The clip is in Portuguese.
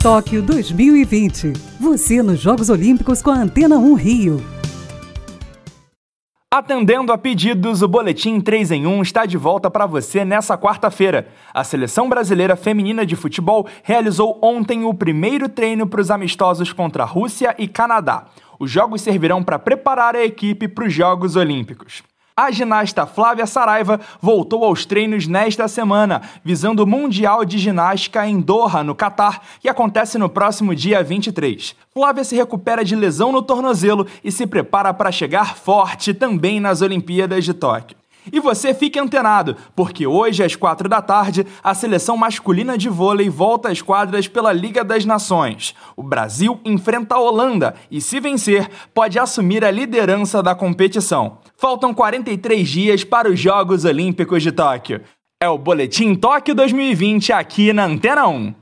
Tóquio 2020. Você nos Jogos Olímpicos com a Antena 1 Rio. Atendendo a pedidos, o Boletim 3 em 1 está de volta para você nessa quarta-feira. A seleção brasileira feminina de futebol realizou ontem o primeiro treino para os amistosos contra a Rússia e Canadá. Os jogos servirão para preparar a equipe para os Jogos Olímpicos. A ginasta Flávia Saraiva voltou aos treinos nesta semana, visando o Mundial de Ginástica em Doha, no Catar, que acontece no próximo dia 23. Flávia se recupera de lesão no tornozelo e se prepara para chegar forte também nas Olimpíadas de Tóquio. E você fique antenado, porque hoje, às quatro da tarde, a seleção masculina de vôlei volta às quadras pela Liga das Nações. O Brasil enfrenta a Holanda e, se vencer, pode assumir a liderança da competição. Faltam 43 dias para os Jogos Olímpicos de Tóquio. É o Boletim Tóquio 2020 aqui na Antena 1.